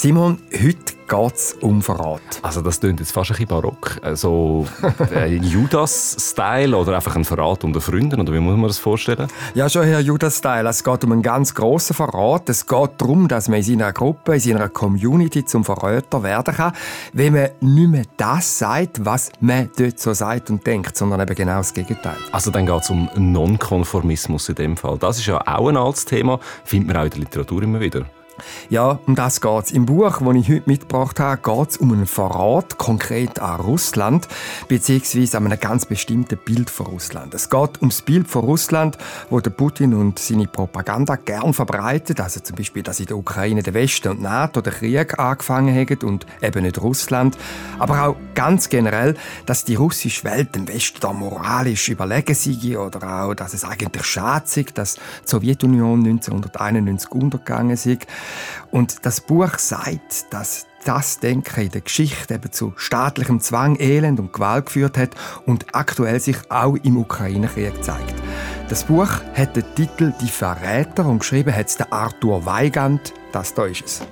Simon, heute geht es um Verrat. Also das klingt jetzt fast ein bisschen barock. So äh, Judas-Style oder einfach ein Verrat unter Freunden? Oder wie muss man das vorstellen? Ja, schon Herr Judas-Style. Es geht um einen ganz grossen Verrat. Es geht darum, dass man in seiner Gruppe, in seiner Community zum Verräter werden kann, wenn man nicht mehr das sagt, was man dort so sagt und denkt, sondern eben genau das Gegenteil. Also dann geht es um Nonkonformismus in dem Fall. Das ist ja auch ein altes Thema, findet man auch in der Literatur immer wieder. Ja, um das geht's. Im Buch, das ich heute mitgebracht habe, geht es um einen Verrat, konkret an Russland, beziehungsweise an einem ganz bestimmten Bild von Russland. Es geht um das Bild von Russland, wo der Putin und seine Propaganda gern verbreitet, also zum Beispiel, dass in der Ukraine der Westen und NATO der Krieg angefangen haben und eben nicht Russland, aber auch ganz generell, dass die russische Welt dem Westen da moralisch überlegen sei oder auch, dass es eigentlich schade sei, dass die Sowjetunion 1991 untergegangen ist. Und das Buch sagt, dass das Denken in der Geschichte eben zu staatlichem Zwang, Elend und Gewalt geführt hat und aktuell sich auch im Ukraine-Krieg zeigt. Das Buch hat den Titel Die Verräter und geschrieben hat es der Arthur Weigand. Das da ist es.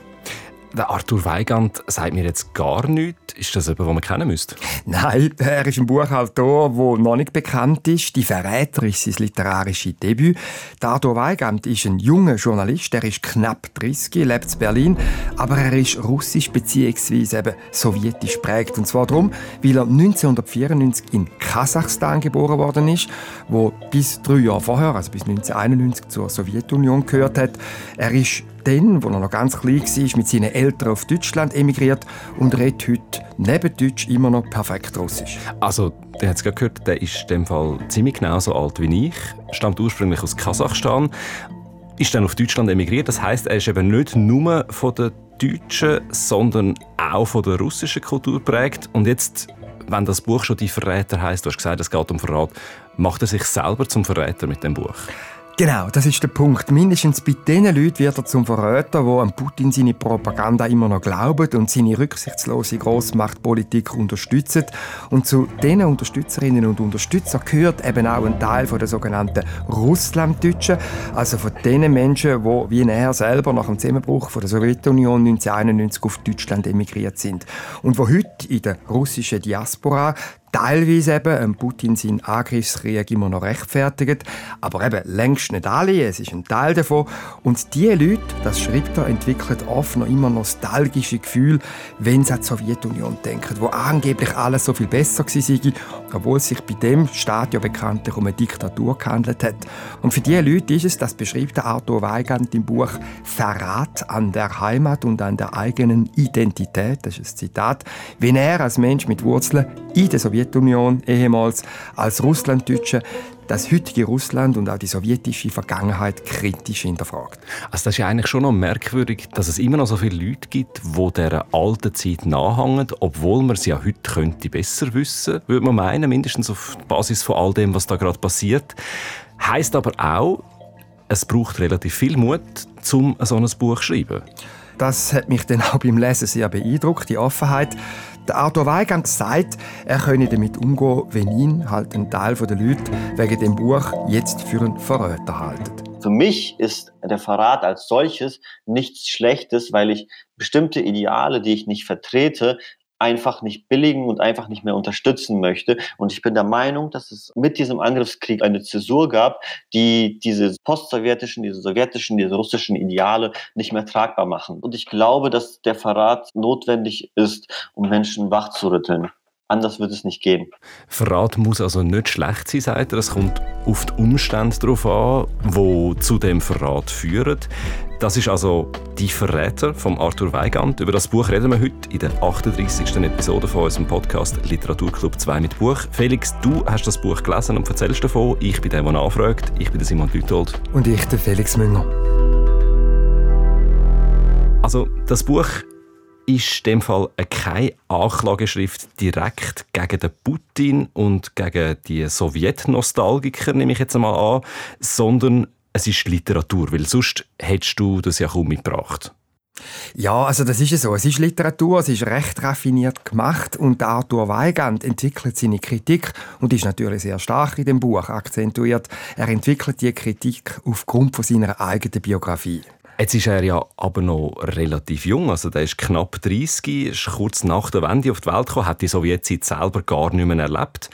Der Arthur Weigand sagt mir jetzt gar nichts. Ist das jemand, den man kennen müsste? Nein, er ist ein Buchautor, der noch nicht bekannt ist. «Die Verräter» ist sein literarisches Debüt. Der Arthur Weigand ist ein junger Journalist. Er ist knapp 30, lebt in Berlin, aber er ist russisch bzw. sowjetisch prägt. Und zwar darum, weil er 1994 in Kasachstan geboren worden ist, wo bis drei Jahre vorher, also bis 1991, zur Sowjetunion gehört hat. Er ist dann, als er noch ganz klein war, mit seinen Eltern auf Deutschland emigriert und redet heute neben Deutsch immer noch perfekt Russisch. Also, der hat es gerade gehört, der ist in dem Fall ziemlich genau so alt wie ich, stammt ursprünglich aus Kasachstan, ist dann auf Deutschland emigriert. Das heißt, er ist eben nicht nur von der deutschen, sondern auch von der russischen Kultur prägt. Und jetzt, wenn das Buch schon die Verräter heißt, du hast gesagt, es geht um Verrat, macht er sich selber zum Verräter mit dem Buch? Genau, das ist der Punkt. Mindestens bei den Leuten wird er zum Verräter, die an Putin seine Propaganda immer noch glauben und seine rücksichtslose Großmachtpolitik unterstützen. Und zu diesen Unterstützerinnen und Unterstützern gehört eben auch ein Teil der sogenannten Russlanddeutschen, also von den Menschen, die wie er selber nach dem Zusammenbruch der Sowjetunion 1991 auf Deutschland emigriert sind und wo heute in der russischen Diaspora teilweise eben Putin seinen Angriffskrieg immer noch rechtfertigt, aber eben längst nicht alle, es ist ein Teil davon. Und diese Leute, das schreibt er, entwickeln oft noch immer nostalgische Gefühle, wenn sie an die Sowjetunion denken, wo angeblich alles so viel besser war, obwohl es sich bei dem Staat ja bekanntlich um eine Diktatur gehandelt hat. Und für diese Leute ist es, das beschreibt Arthur Weigand im Buch Verrat an der Heimat und an der eigenen Identität, das ist ein Zitat, wenn er als Mensch mit Wurzeln in der Sowjetunion ehemals als Russlanddeutsche das heutige Russland und auch die sowjetische Vergangenheit kritisch hinterfragt. Also das ist ja eigentlich schon noch merkwürdig, dass es immer noch so viele Leute gibt, die dieser alten Zeit nachhängen, obwohl man sie ja heute könnte besser wissen, würde man meinen, mindestens auf Basis von all dem, was da gerade passiert. Heißt aber auch, es braucht relativ viel Mut, um so ein Buch zu schreiben. Das hat mich dann auch beim Lesen sehr beeindruckt, die Offenheit. Der Arthur Weigand sagt, er könne damit umgehen, wenn ihn halt ein Teil der Leute wegen dem Buch jetzt für einen Verräter halten. Für mich ist der Verrat als solches nichts Schlechtes, weil ich bestimmte Ideale, die ich nicht vertrete, einfach nicht billigen und einfach nicht mehr unterstützen möchte. Und ich bin der Meinung, dass es mit diesem Angriffskrieg eine Zäsur gab, die diese postsowjetischen, diese sowjetischen, diese russischen Ideale nicht mehr tragbar machen. Und ich glaube, dass der Verrat notwendig ist, um Menschen wachzurütteln. Anders wird es nicht gehen. Verrat muss also nicht schlecht sein, sagt er. Es kommt auf die Umstände darauf an, wo zu dem Verrat führen. Das ist also «Die Verräter» von Arthur Weigand. Über das Buch reden wir heute in der 38. Episode von unserem Podcast «Literaturclub 2 mit Buch». Felix, du hast das Buch gelesen und erzählst davon. Ich bin der, der nachfragt. Ich bin der Simon Lütold. Und ich, der Felix Münger. Also, das Buch ist in dem Fall keine Anklageschrift direkt gegen den Putin und gegen die Sowjetnostalgiker, nehme ich jetzt einmal an, sondern es ist Literatur, weil sonst hättest du das ja kaum mitgebracht. Ja, also das ist so. Es ist Literatur, es ist recht raffiniert gemacht und Arthur Weigand entwickelt seine Kritik und ist natürlich sehr stark in dem Buch akzentuiert. Er entwickelt die Kritik aufgrund von seiner eigenen Biografie. Jetzt ist er ja aber noch relativ jung, also der ist knapp 30, ist kurz nach der Wende auf die Welt gekommen, hat die Sowjetzeit selber gar nicht mehr erlebt.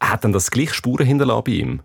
Hat denn das gleich Spuren hinterlassen bei ihm?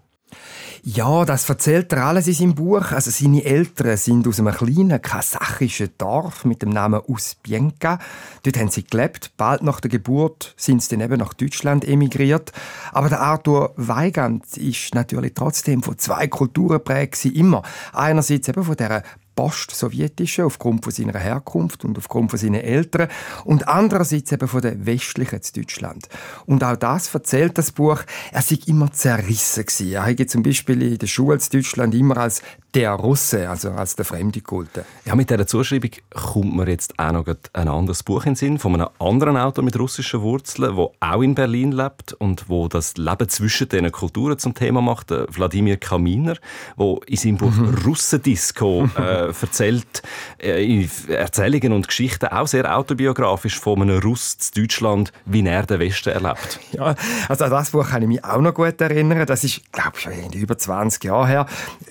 Ja, das erzählt er alles in seinem Buch. Also seine Eltern sind aus einem kleinen kasachischen Dorf mit dem Namen Uspienka. Dort haben sie gelebt. Bald nach der Geburt sind sie dann eben nach Deutschland emigriert. Aber der Arthur Weigand ist natürlich trotzdem von zwei Kulturen prägt immer. Einerseits eben von der post-sowjetischen aufgrund von seiner Herkunft und aufgrund von seinen Eltern und andererseits eben von der westlichen zu Deutschland. Und auch das erzählt das Buch, er sei immer zerrissen gewesen. Er habe zum Beispiel in der Schule in Deutschland immer als der Russe, also als der Fremde gehalten. Ja, mit dieser Zuschreibung kommt mir jetzt auch noch ein anderes Buch in den Sinn von einem anderen Autor mit russischen Wurzeln, der auch in Berlin lebt und wo das Leben zwischen diesen Kulturen zum Thema macht, Wladimir Kaminer, wo in seinem Buch mhm. Russendisco äh, erzählt äh, in Erzählungen und Geschichten auch sehr autobiografisch von einem Russ zu Deutschland, wie er den Westen erlebt. Ja, also an das Buch kann ich mich auch noch gut erinnern. Das ist, glaube ich, über 20 Jahre her.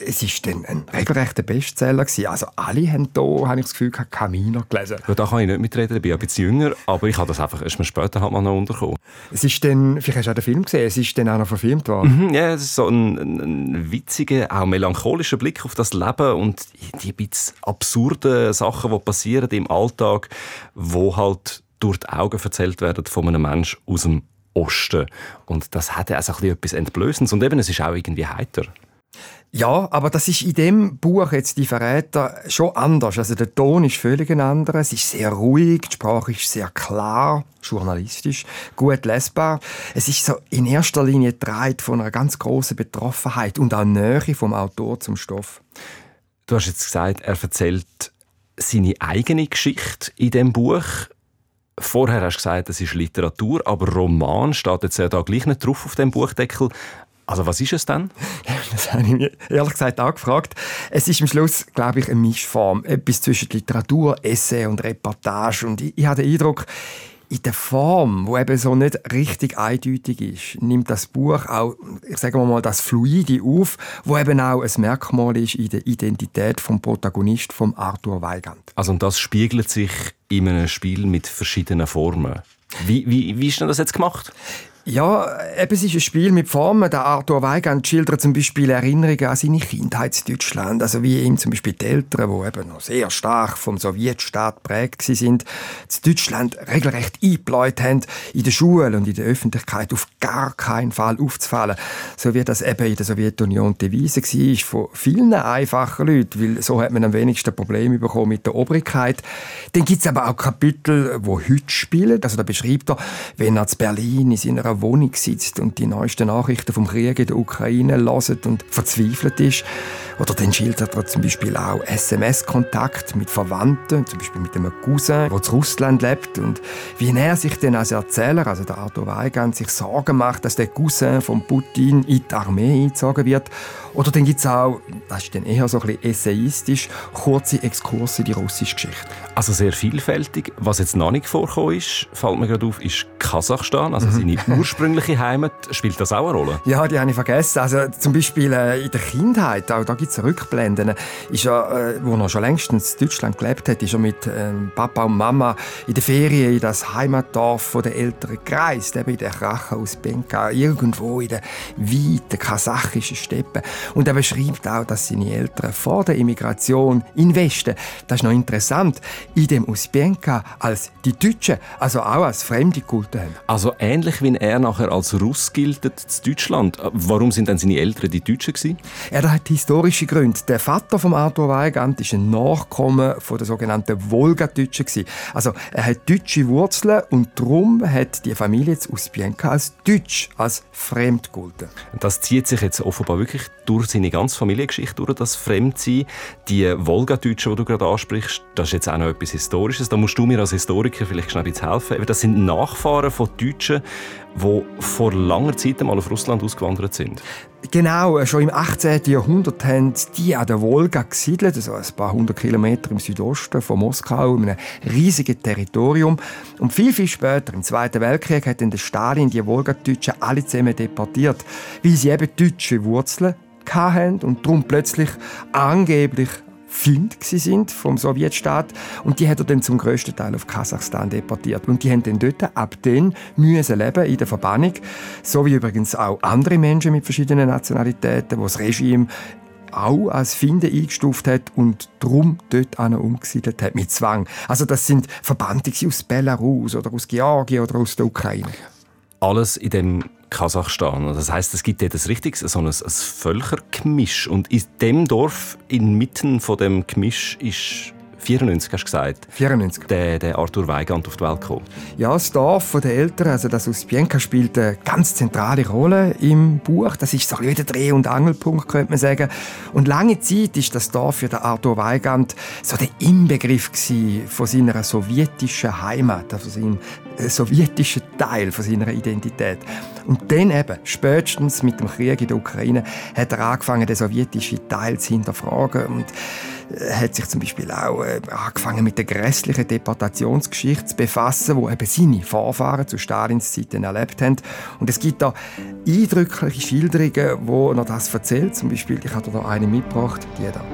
Es ist dann ein regelrechter Bestseller gewesen. Also alle haben hier, habe ich das Gefühl, Kaminer gelesen. Ja, da kann ich nicht mitreden, ich bin ein bisschen jünger, aber ich habe das einfach erst mal später halt mal noch unterkommen. Es ist dann, vielleicht hast du auch den Film gesehen, es ist dann auch noch verfilmt worden. Mhm, ja, es ist so ein, ein, witziger, auch melancholischer Blick auf das Leben und die bisschen absurde Sachen, die passieren im Alltag, wo halt durch die Augen erzählt werden von einem Menschen aus dem Osten. Und das hat ja also etwas Entblößendes. Und eben, es ist auch irgendwie heiter. Ja, aber das ist in dem Buch jetzt die Verräter schon anders. Also der Ton ist völlig ein anderer. Es ist sehr ruhig, die Sprache ist sehr klar, journalistisch, gut lesbar. Es ist so in erster Linie getragen von einer ganz großen Betroffenheit und auch Nähe vom Autor zum Stoff. Du hast jetzt gesagt, er erzählt seine eigene Geschichte in dem Buch. Vorher hast du gesagt, es ist Literatur, aber Roman steht jetzt ja da gleich nicht drauf auf dem Buchdeckel. Also was ist es denn? Das habe ich mir ehrlich gesagt auch gefragt. Es ist am Schluss, glaube ich, eine Mischform. Etwas zwischen Literatur, Essay und Reportage. Und ich, ich habe den Eindruck, in der Form, wo eben so nicht richtig eindeutig ist, nimmt das Buch auch, ich sage mal, das Fluide auf, wo eben auch ein Merkmal ist in der Identität vom Protagonist, vom Arthur Weigand. Also und das spiegelt sich in einem Spiel mit verschiedenen Formen. Wie, wie, wie ist denn das jetzt gemacht? Ja, eben, es ist ein Spiel mit Formen. Der Arthur Weigand schildert zum Beispiel Erinnerungen an seine Kindheit in Deutschland. Also wie ihm zum Beispiel die Eltern, die eben noch sehr stark vom Sowjetstaat geprägt sind, in Deutschland regelrecht eingebläut haben, in der Schule und in der Öffentlichkeit auf gar keinen Fall aufzufallen. So wie das eben in der Sowjetunion die Devise war von vielen einfachen Leuten, weil so hat man am wenigsten Probleme bekommen mit der Obrigkeit. Dann gibt es aber auch Kapitel, wo heute spielen. Also da beschreibt er, wenn er zu Berlin in seiner seiner Wohnung sitzt und die neuesten Nachrichten vom Krieg in der Ukraine hört und verzweifelt ist. Oder dann schildert er zum Beispiel auch SMS-Kontakt mit Verwandten, zum Beispiel mit einem Cousin, der in Russland lebt. Und wie er sich dann als Erzähler, also der Arthur Weigand, sich Sorgen macht, dass der Cousin von Putin in die Armee eingezogen wird. Oder dann gibt es auch, das ist dann eher so ein bisschen essayistisch, kurze Exkurse in die russische Geschichte. Also sehr vielfältig. Was jetzt noch nicht vorkommen ist, fällt mir gerade auf, ist Kasachstan, also seine ursprüngliche Heimat. Spielt das auch eine Rolle? Ja, die habe ich vergessen. Also zum Beispiel äh, in der Kindheit, auch da gibt es Rückblenden, ist er, äh, wo er schon längstens in Deutschland gelebt hat, ist er mit äh, Papa und Mama in der Ferien in das Heimatdorf der Eltern gereist, eben in der Krache aus Benka, irgendwo in den weiten kasachischen Steppen. Und er beschreibt auch, dass seine Eltern vor der Immigration in Westen, das ist noch interessant, in dem Usbenka als die Deutschen, also auch als fremde Kulte haben. Also ähnlich wie er nachher als Russ gilt in Deutschland. Warum sind dann seine Eltern die Deutschen gewesen? Er hat historische Gründe. Der Vater von Arthur Weigand ist ein Nachkommen von der sogenannten Wolgadeutschen Also er hat deutsche Wurzeln und darum hat die Familie aus Usbenka als Deutsch, als fremd gegolten. Das zieht sich jetzt offenbar wirklich durch seine ganze Familiengeschichte durch, das Fremdsein. Die Wolgadeutschen, die du gerade ansprichst, das ist jetzt auch noch etwas Historisches. Da musst du mir als Historiker vielleicht schnell ein bisschen helfen. Das sind Nachfahren von Deutschen, die vor langer Zeit einmal auf Russland ausgewandert sind. Genau, schon im 18. Jahrhundert haben die an der Wolga gesiedelt, also ein paar hundert Kilometer im Südosten von Moskau, in einem riesigen Territorium. Und viel, viel später, im Zweiten Weltkrieg, hat dann der Stalin die Wolga-Deutschen alle zusammen deportiert, weil sie eben deutsche Wurzeln hatten und darum plötzlich angeblich Find sind vom Sowjetstaat und die hat er dann zum größten Teil auf Kasachstan deportiert und die haben dann dort ab dann müssen leben in der Verbannung, so wie übrigens auch andere Menschen mit verschiedenen Nationalitäten, wo das Regime auch als Finde eingestuft hat und drum dort umgesiedelt hat mit Zwang. Also das sind Verbannte aus Belarus oder aus Georgien oder aus der Ukraine. Alles in dem Kasachstan. Das heißt, es gibt dort ein richtiges so ein, ein Völkergemisch. Und in dem Dorf, inmitten von dem Gemisch, ist 94 hast du gesagt. 94. Der, der Arthur Weigand auf die Welt gekommen. Ja, das Dorf der Eltern, also das Uspienka spielt eine ganz zentrale Rolle im Buch. Das ist so ein der Dreh- und Angelpunkt, könnte man sagen. Und lange Zeit ist das Dorf für den Arthur Weigand so der Inbegriff von seiner sowjetischen Heimat, also seinem äh, sowjetischen Teil von seiner Identität. Und dann eben, spätestens mit dem Krieg in der Ukraine, hat er angefangen, den sowjetischen Teil zu hinterfragen und hat sich zum Beispiel auch äh, angefangen mit der grässlichen Deportationsgeschichte zu befassen, wo eben seine Vorfahren zu Stalins Zeiten erlebt haben. Und es gibt da eindrückliche Schilderungen, wo er das erzählt. Zum Beispiel, ich habe da eine mitgebracht, die da.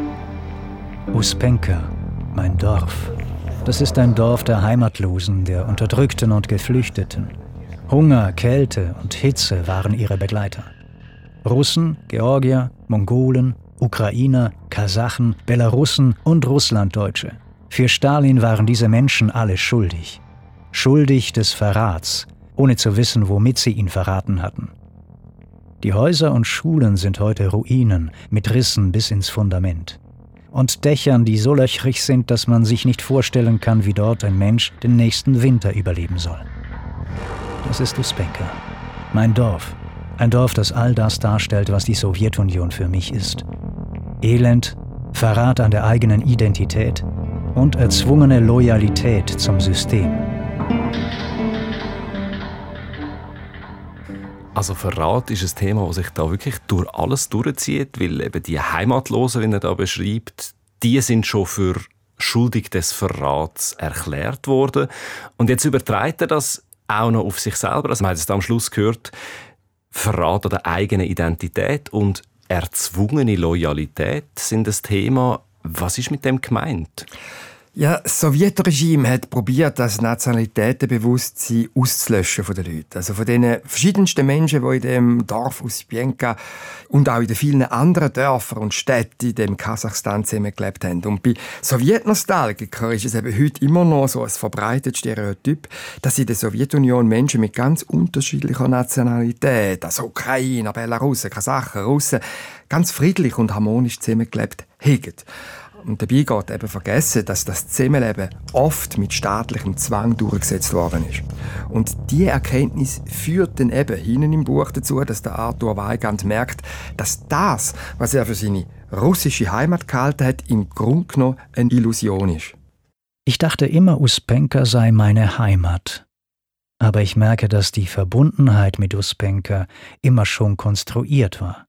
Uspenka, mein Dorf. Das ist ein Dorf der Heimatlosen, der Unterdrückten und Geflüchteten. Hunger, Kälte und Hitze waren ihre Begleiter. Russen, Georgier, Mongolen, Ukrainer, Kasachen, Belarussen und Russlanddeutsche. Für Stalin waren diese Menschen alle schuldig. Schuldig des Verrats, ohne zu wissen, womit sie ihn verraten hatten. Die Häuser und Schulen sind heute Ruinen mit Rissen bis ins Fundament. Und Dächern, die so löchrig sind, dass man sich nicht vorstellen kann, wie dort ein Mensch den nächsten Winter überleben soll. Das ist Uspenka, mein Dorf, ein Dorf, das all das darstellt, was die Sowjetunion für mich ist. Elend, Verrat an der eigenen Identität und erzwungene Loyalität zum System. Also Verrat ist ein Thema, das sich da wirklich durch alles durchzieht, weil eben die Heimatlosen, wie er da beschreibt, die sind schon für schuldig des Verrats erklärt worden. Und jetzt übertreibt er das auch noch auf sich selber. Also man hat es am Schluss gehört, Verrat an der eigenen Identität und erzwungene Loyalität sind das Thema. Was ist mit dem gemeint? Ja, das Sowjetregime hat probiert, das Nationalitätenbewusstsein auszulöschen von den Leuten. Also von den verschiedensten Menschen, die in dem Dorf Uspienka und auch in den vielen anderen Dörfern und Städten in dem Kasachstan zusammengelebt haben. Und bei Sowjetnostalgikern ist es eben heute immer noch so ein verbreitetes Stereotyp, dass in der Sowjetunion Menschen mit ganz unterschiedlicher Nationalität, also Ukrainer, Belarusen, Kasachen, Russen, ganz friedlich und harmonisch zusammengelebt haben. Und dabei geht eben vergessen, dass das Zusammenleben oft mit staatlichem Zwang durchgesetzt worden ist. Und diese Erkenntnis führt dann eben hinten im Buch dazu, dass der Arthur Weigand merkt, dass das, was er für seine russische Heimat gehalten hat, im Grunde genommen eine Illusion ist. Ich dachte immer, Uspenka sei meine Heimat. Aber ich merke, dass die Verbundenheit mit Uspenka immer schon konstruiert war.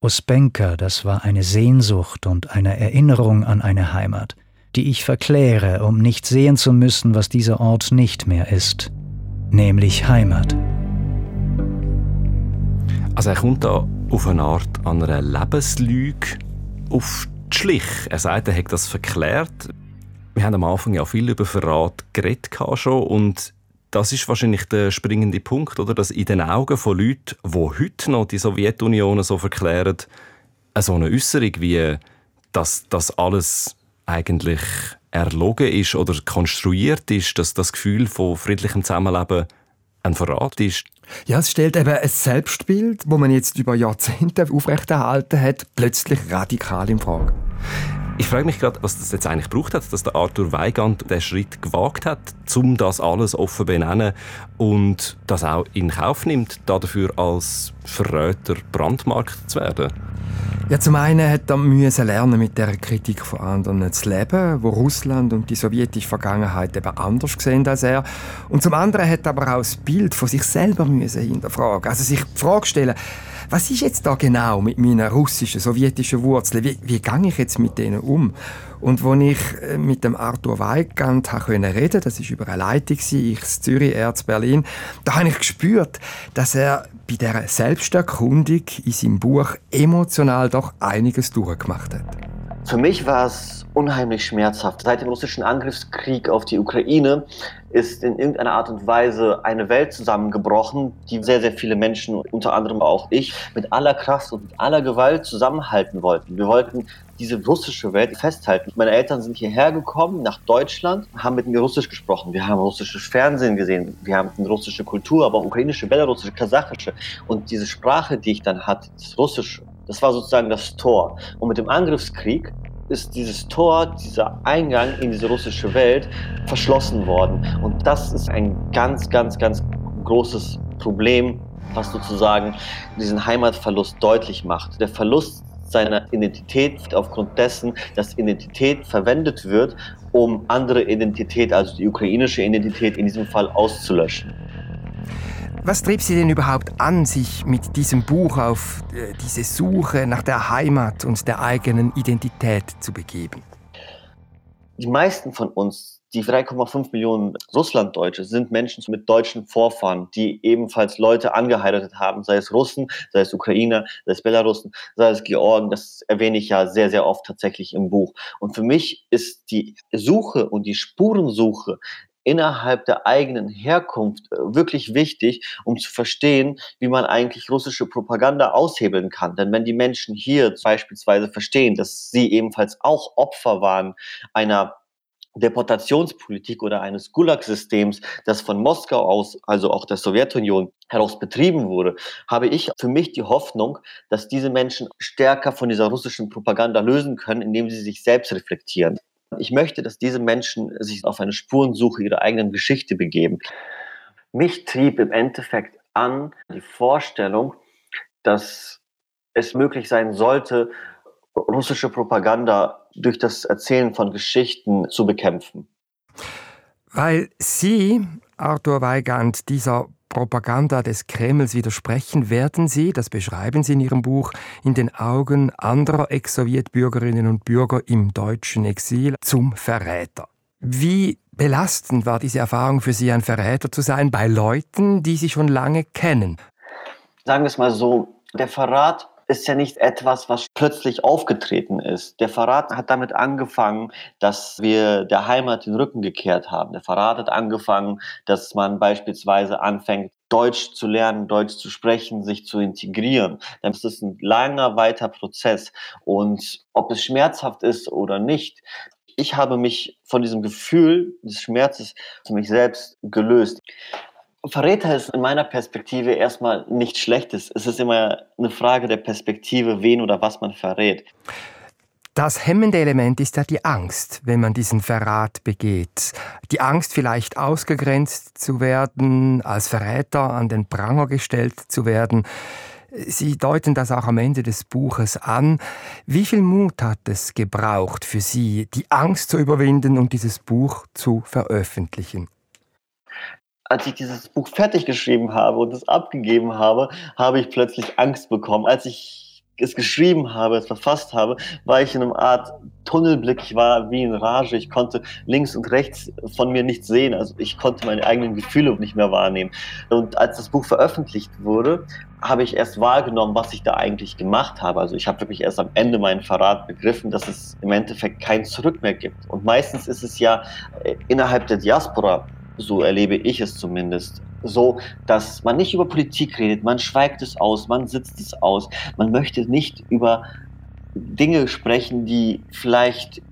Ospenka, das war eine Sehnsucht und eine Erinnerung an eine Heimat, die ich verkläre, um nicht sehen zu müssen, was dieser Ort nicht mehr ist, nämlich Heimat. Also er kommt da auf eine Art an einer Lebenslüge auf die Schlich. Er sagt, er hat das verklärt. Wir haben am Anfang ja viel über Verrat geredet schon und das ist wahrscheinlich der springende Punkt, oder? Dass in den Augen von Leuten, die heute noch die Sowjetunion so verklären, so eine Äußerung wie, dass das alles eigentlich erlogen ist oder konstruiert ist, dass das Gefühl von friedlichem Zusammenleben ein Verrat ist. Ja, es stellt eben ein Selbstbild, das man jetzt über Jahrzehnte aufrechterhalten hat, plötzlich radikal in Frage. Ich frage mich gerade, was das jetzt eigentlich braucht hat, dass der Arthur Weigand den Schritt gewagt hat, um das alles offen benennen und das auch in Kauf nimmt, dafür als Verräter brandmarkt zu werden. Ja, zum einen hat er müssen lernen, mit der Kritik von anderen zu leben, wo Russland und die sowjetische Vergangenheit eben anders sehen als er. Und zum anderen hat er aber auch das Bild von sich selber müssen hinterfragen, also sich die Frage stellen, was ist jetzt da genau mit meinen russischen, sowjetischen Wurzeln? Wie, wie gehe ich jetzt mit denen um? Und als ich äh, mit dem Arthur Weigand reden konnte, das war über eine Leitung, ich Zürich, er in Berlin, da habe ich gespürt, dass er bei dieser Selbsterkundung in seinem Buch emotional doch einiges durchgemacht hat. Für mich war es unheimlich schmerzhaft. Seit dem russischen Angriffskrieg auf die Ukraine ist in irgendeiner Art und Weise eine Welt zusammengebrochen, die sehr, sehr viele Menschen, unter anderem auch ich, mit aller Kraft und mit aller Gewalt zusammenhalten wollten. Wir wollten diese russische Welt festhalten. Meine Eltern sind hierher gekommen, nach Deutschland, haben mit mir Russisch gesprochen. Wir haben russisches Fernsehen gesehen, wir haben russische Kultur, aber auch ukrainische, belarussische, kasachische. Und diese Sprache, die ich dann hatte, das Russische, das war sozusagen das Tor. Und mit dem Angriffskrieg ist dieses Tor, dieser Eingang in diese russische Welt verschlossen worden. Und das ist ein ganz, ganz, ganz großes Problem, was sozusagen diesen Heimatverlust deutlich macht. Der Verlust seiner Identität aufgrund dessen, dass Identität verwendet wird, um andere Identität, also die ukrainische Identität in diesem Fall auszulöschen. Was trieb Sie denn überhaupt an, sich mit diesem Buch auf äh, diese Suche nach der Heimat und der eigenen Identität zu begeben? Die meisten von uns, die 3,5 Millionen Russlanddeutsche, sind Menschen mit deutschen Vorfahren, die ebenfalls Leute angeheiratet haben, sei es Russen, sei es Ukrainer, sei es Belarussen, sei es Georgen. Das erwähne ich ja sehr, sehr oft tatsächlich im Buch. Und für mich ist die Suche und die Spurensuche innerhalb der eigenen Herkunft äh, wirklich wichtig, um zu verstehen, wie man eigentlich russische Propaganda aushebeln kann. Denn wenn die Menschen hier beispielsweise verstehen, dass sie ebenfalls auch Opfer waren einer Deportationspolitik oder eines Gulag-Systems, das von Moskau aus, also auch der Sowjetunion heraus betrieben wurde, habe ich für mich die Hoffnung, dass diese Menschen stärker von dieser russischen Propaganda lösen können, indem sie sich selbst reflektieren. Ich möchte, dass diese Menschen sich auf eine Spurensuche ihrer eigenen Geschichte begeben. Mich trieb im Endeffekt an die Vorstellung, dass es möglich sein sollte, russische Propaganda durch das Erzählen von Geschichten zu bekämpfen. Weil Sie, Arthur Weigand, dieser Propaganda des Kremls widersprechen, werden sie, das beschreiben sie in ihrem Buch, in den Augen anderer Ex-Sowjetbürgerinnen und Bürger im deutschen Exil zum Verräter. Wie belastend war diese Erfahrung für Sie, ein Verräter zu sein bei Leuten, die Sie schon lange kennen? Sagen wir es mal so, der Verrat ist ja nicht etwas, was plötzlich aufgetreten ist. Der Verrat hat damit angefangen, dass wir der Heimat den Rücken gekehrt haben. Der Verrat hat angefangen, dass man beispielsweise anfängt, Deutsch zu lernen, Deutsch zu sprechen, sich zu integrieren. Das ist ein langer, weiter Prozess. Und ob es schmerzhaft ist oder nicht, ich habe mich von diesem Gefühl des Schmerzes zu mich selbst gelöst. Verräter ist in meiner Perspektive erstmal nichts Schlechtes. Es ist immer eine Frage der Perspektive, wen oder was man verrät. Das hemmende Element ist ja die Angst, wenn man diesen Verrat begeht. Die Angst, vielleicht ausgegrenzt zu werden, als Verräter an den Pranger gestellt zu werden. Sie deuten das auch am Ende des Buches an. Wie viel Mut hat es gebraucht für Sie, die Angst zu überwinden und dieses Buch zu veröffentlichen? Als ich dieses Buch fertig geschrieben habe und es abgegeben habe, habe ich plötzlich Angst bekommen. Als ich es geschrieben habe, es verfasst habe, war ich in einem Art Tunnelblick. Ich war wie in Rage. Ich konnte links und rechts von mir nichts sehen. Also ich konnte meine eigenen Gefühle nicht mehr wahrnehmen. Und als das Buch veröffentlicht wurde, habe ich erst wahrgenommen, was ich da eigentlich gemacht habe. Also ich habe wirklich erst am Ende meinen Verrat begriffen, dass es im Endeffekt kein Zurück mehr gibt. Und meistens ist es ja äh, innerhalb der Diaspora so erlebe ich es zumindest, so, dass man nicht über Politik redet, man schweigt es aus, man sitzt es aus, man möchte nicht über Dinge sprechen, die vielleicht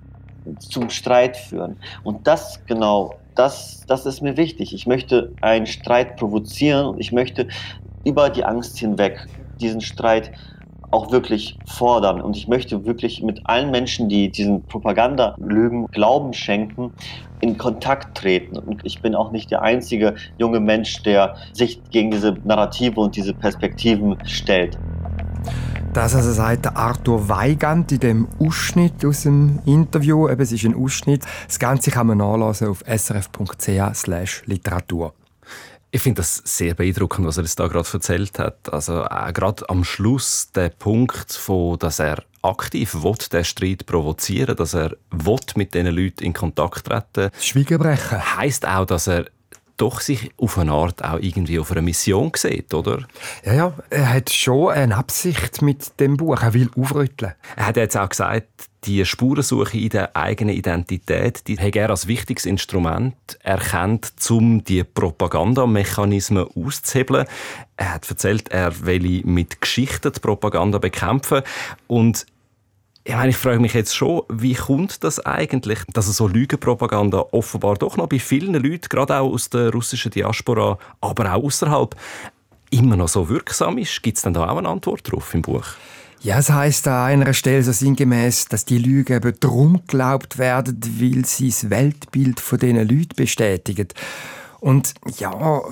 zum Streit führen. Und das genau, das, das ist mir wichtig. Ich möchte einen Streit provozieren und ich möchte über die Angst hinweg diesen Streit auch wirklich fordern. Und ich möchte wirklich mit allen Menschen, die diesen Propagandalügen Glauben schenken, in Kontakt treten. Und ich bin auch nicht der einzige junge Mensch, der sich gegen diese Narrative und diese Perspektiven stellt. Das also sagt Arthur Weigand in dem Ausschnitt aus dem Interview. Eben, es ist ein Ausschnitt. Das Ganze kann man nachlesen auf srf.ch/literatur. Ich finde das sehr beeindruckend, was er da gerade erzählt hat. Also äh, gerade am Schluss der Punkt, von, dass er aktiv will, den Streit provozieren, dass er will mit diesen Leuten in Kontakt treten. Schweigen brechen. Heißt auch, dass er doch sich auf eine Art auch irgendwie auf einer Mission sieht, oder? Ja, ja, er hat schon eine Absicht mit dem Buch. Er will aufrütteln. Er hat jetzt auch gesagt, die Spurensuche in der eigenen Identität, die hat er als wichtiges Instrument erkannt, um die Propagandamechanismen auszuhebeln. Er hat erzählt, er will mit Geschichten die Propaganda bekämpfen und ich, meine, ich frage mich jetzt schon, wie kommt das eigentlich, dass so Lügenpropaganda offenbar doch noch bei vielen Leuten, gerade auch aus der russischen Diaspora, aber auch außerhalb, immer noch so wirksam ist? Gibt es denn da auch eine Antwort drauf im Buch? Ja, es heißt an einer Stelle so sinngemäß, dass die Lügen eben drum geglaubt werden, weil sie das Weltbild von diesen Leuten bestätigen. Und ja,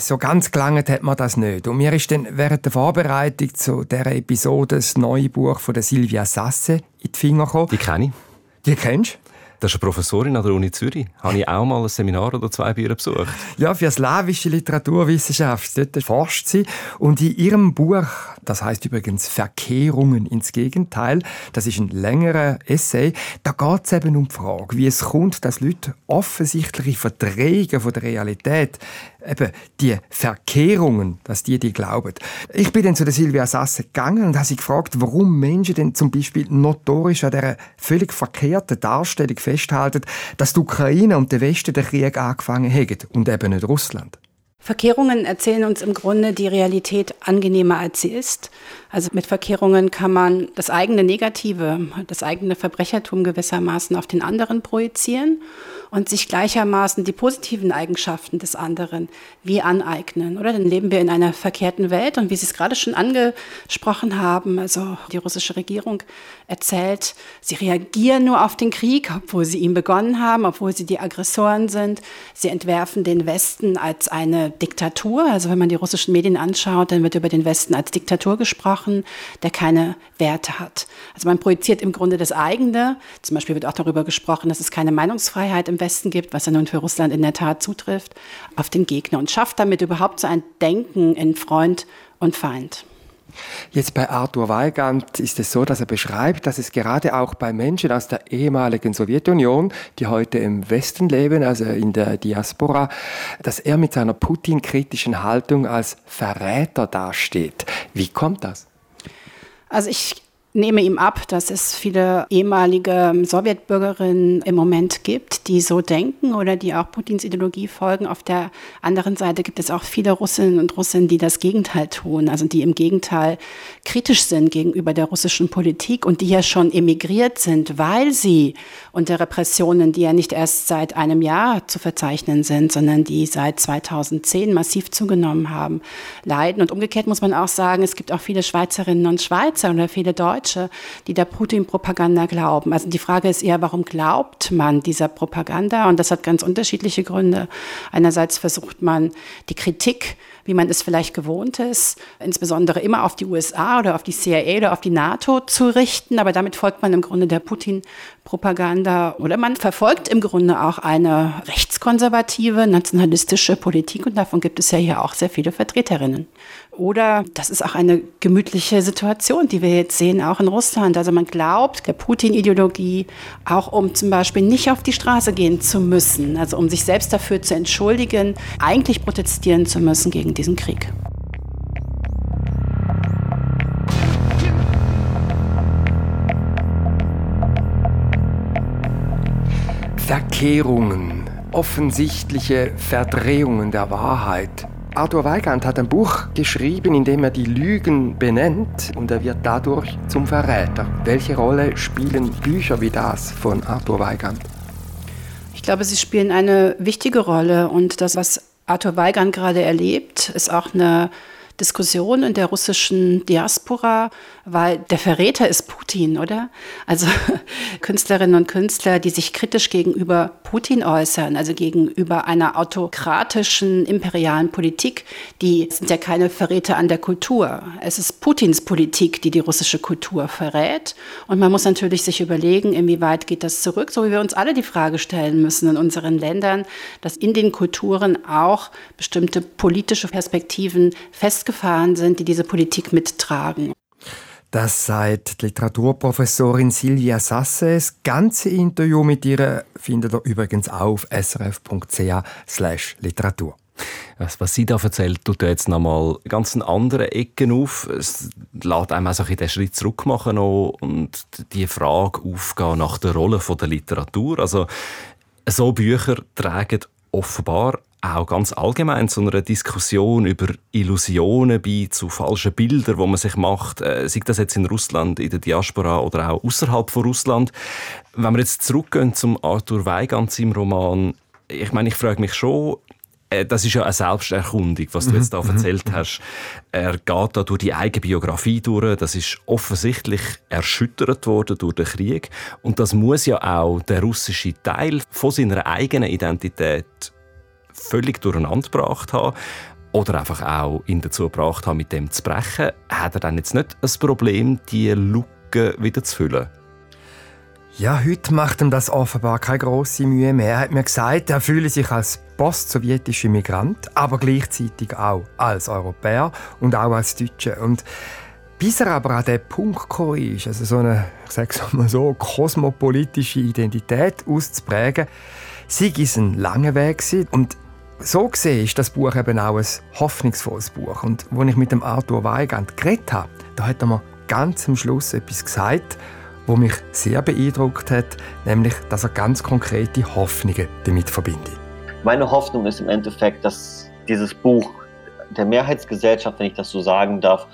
so ganz gelangt hat man das nicht. Und mir ist dann während der Vorbereitung zu dieser Episode das neue Buch von der Silvia Sasse in die Finger gekommen. Die kenne ich. Die kennst du? Das ist eine Professorin an der Uni Zürich. Habe ich auch mal ein Seminar oder zwei bei ihr besucht. Ja, für slawische Literaturwissenschaft. Dort forscht sie. Und in ihrem Buch, das heißt übrigens Verkehrungen ins Gegenteil, das ist ein längerer Essay, da geht es eben um die Frage, wie es kommt, dass Leute offensichtliche Verdrehungen von der Realität eben die Verkehrungen, dass die die glauben. Ich bin dann zu der Silvia Sasse gegangen und habe sie gefragt, warum Menschen denn zum Beispiel notorisch an dieser völlig verkehrten Darstellung festhalten, dass die Ukraine und der Westen den Krieg angefangen haben und eben nicht Russland. Verkehrungen erzählen uns im Grunde die Realität angenehmer, als sie ist. Also mit Verkehrungen kann man das eigene Negative, das eigene Verbrechertum gewissermaßen auf den anderen projizieren und sich gleichermaßen die positiven Eigenschaften des anderen wie aneignen. Oder dann leben wir in einer verkehrten Welt und wie Sie es gerade schon angesprochen haben, also die russische Regierung erzählt, sie reagieren nur auf den Krieg, obwohl sie ihn begonnen haben, obwohl sie die Aggressoren sind. Sie entwerfen den Westen als eine Diktatur. Also wenn man die russischen Medien anschaut, dann wird über den Westen als Diktatur gesprochen, der keine Werte hat. Also man projiziert im Grunde das eigene. Zum Beispiel wird auch darüber gesprochen, dass es keine Meinungsfreiheit im Westen gibt, was ja nun für Russland in der Tat zutrifft, auf den Gegner und schafft damit überhaupt so ein Denken in Freund und Feind. Jetzt bei Arthur Weigand ist es so, dass er beschreibt, dass es gerade auch bei Menschen aus der ehemaligen Sowjetunion, die heute im Westen leben, also in der Diaspora, dass er mit seiner Putin-kritischen Haltung als Verräter dasteht. Wie kommt das? Also ich nehme ihm ab, dass es viele ehemalige Sowjetbürgerinnen im Moment gibt, die so denken oder die auch Putins Ideologie folgen. Auf der anderen Seite gibt es auch viele Russinnen und Russen, die das Gegenteil tun, also die im Gegenteil kritisch sind gegenüber der russischen Politik und die ja schon emigriert sind, weil sie unter Repressionen, die ja nicht erst seit einem Jahr zu verzeichnen sind, sondern die seit 2010 massiv zugenommen haben, leiden. Und umgekehrt muss man auch sagen, es gibt auch viele Schweizerinnen und Schweizer oder viele Deutsche, Deutsche, die der Putin-Propaganda glauben. Also die Frage ist eher, warum glaubt man dieser Propaganda? Und das hat ganz unterschiedliche Gründe. Einerseits versucht man die Kritik wie man es vielleicht gewohnt ist, insbesondere immer auf die USA oder auf die CIA oder auf die NATO zu richten. Aber damit folgt man im Grunde der Putin-Propaganda oder man verfolgt im Grunde auch eine rechtskonservative, nationalistische Politik und davon gibt es ja hier auch sehr viele Vertreterinnen. Oder das ist auch eine gemütliche Situation, die wir jetzt sehen, auch in Russland. Also man glaubt der Putin-Ideologie, auch um zum Beispiel nicht auf die Straße gehen zu müssen, also um sich selbst dafür zu entschuldigen, eigentlich protestieren zu müssen gegen diesen Krieg. Verkehrungen, offensichtliche Verdrehungen der Wahrheit. Arthur Weigand hat ein Buch geschrieben, in dem er die Lügen benennt und er wird dadurch zum Verräter. Welche Rolle spielen Bücher wie das von Arthur Weigand? Ich glaube, sie spielen eine wichtige Rolle und das, was Arthur Weigand gerade erlebt, ist auch eine Diskussion in der russischen Diaspora, weil der Verräter ist Putin, oder? Also Künstlerinnen und Künstler, die sich kritisch gegenüber Putin äußern, also gegenüber einer autokratischen, imperialen Politik, die sind ja keine Verräter an der Kultur. Es ist Putins Politik, die die russische Kultur verrät. Und man muss natürlich sich überlegen, inwieweit geht das zurück, so wie wir uns alle die Frage stellen müssen in unseren Ländern, dass in den Kulturen auch bestimmte politische Perspektiven fest festgefahren sind, die diese Politik mittragen. Das sagt die Literaturprofessorin Silvia Sasse. Das ganze Interview mit ihr findet ihr übrigens auch auf srf.ch literatur. Was sie da erzählt, tut jetzt nochmal ganz andere Ecken auf. Es lässt einem auch so den Schritt zurück machen und die Frage aufgehen nach der Rolle der Literatur. Also, so Bücher tragen offenbar auch ganz allgemein zu einer Diskussion über Illusionen bei, zu falschen Bildern, wo man sich macht, äh, sei das jetzt in Russland, in der Diaspora oder auch außerhalb von Russland. Wenn wir jetzt zurückgehen zum Arthur Weigand seinem Roman, ich meine, ich frage mich schon, äh, das ist ja eine Selbsterkundung, was du mhm. jetzt da mhm. erzählt mhm. hast. Er geht da durch die eigene Biografie durch. Das ist offensichtlich erschüttert worden durch den Krieg. Und das muss ja auch der russische Teil von seiner eigenen Identität völlig durcheinander gebracht haben oder einfach auch ihn dazu gebracht haben, mit dem zu brechen, hat er dann jetzt nicht ein Problem, die Lücke wieder zu füllen? Ja, heute macht ihm das offenbar keine große Mühe mehr. Er hat mir gesagt, er fühle sich als post-sowjetischer Migrant, aber gleichzeitig auch als Europäer und auch als Deutscher. Und bis er aber an den Punkt gekommen ist, also so eine, ich sage mal so, kosmopolitische Identität auszuprägen, sei es ein langer Weg gewesen. Und so gesehen ist das Buch eben auch ein hoffnungsvolles Buch. Und als ich mit dem Arthur Weigand geredet habe, da hat er mir ganz am Schluss etwas gesagt, was mich sehr beeindruckt hat, nämlich, dass er ganz konkrete Hoffnungen damit verbindet. Meine Hoffnung ist im Endeffekt, dass dieses Buch der Mehrheitsgesellschaft, wenn ich das so sagen darf,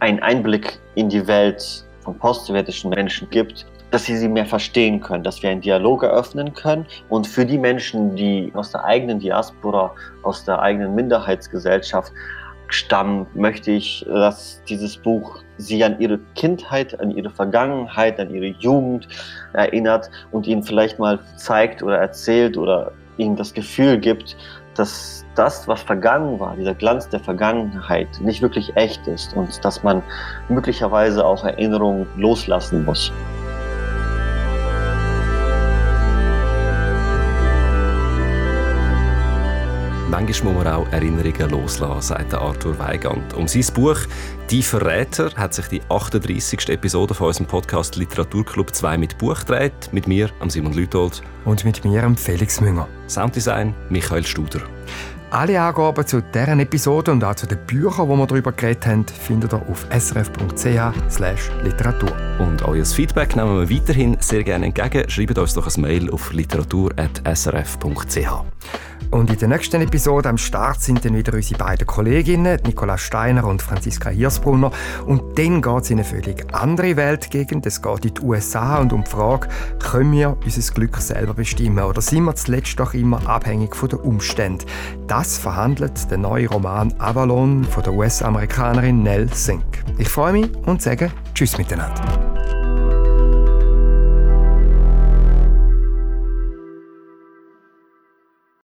einen Einblick in die Welt von postsowjetischen Menschen gibt, dass sie sie mehr verstehen können, dass wir einen Dialog eröffnen können. Und für die Menschen, die aus der eigenen Diaspora, aus der eigenen Minderheitsgesellschaft stammen, möchte ich, dass dieses Buch sie an ihre Kindheit, an ihre Vergangenheit, an ihre Jugend erinnert und ihnen vielleicht mal zeigt oder erzählt oder ihnen das Gefühl gibt, dass das, was vergangen war, dieser Glanz der Vergangenheit, nicht wirklich echt ist und dass man möglicherweise auch Erinnerungen loslassen muss. Manchmal muss man auch Erinnerungen loslassen, sagt Arthur Weigand. Um sein Buch «Die Verräter» hat sich die 38. Episode von unserem Podcast Literaturclub 2 mit Buch gedreht. Mit mir, Simon Lütold. Und mit mir, Felix Münger. Sounddesign, Michael Studer. Alle Angaben zu deren Episode und auch zu den Büchern, die wir darüber geredet haben, findet ihr auf srf.ch/literatur. Und euer Feedback nehmen wir weiterhin sehr gerne entgegen. Schreibt uns doch ein Mail auf literatur.srf.ch. Und in der nächsten Episode am Start sind dann wieder unsere beiden Kolleginnen, Nicola Steiner und Franziska Hirsbrunner. Und dann geht es in eine völlig andere Weltgegend. Es geht in die USA und um die Frage, können wir unser Glück selber bestimmen oder sind wir zuletzt doch immer abhängig von den Umständen? Das verhandelt der neue Roman Avalon von der US-Amerikanerin Nell Sink. Ich freue mich und sage Tschüss miteinander.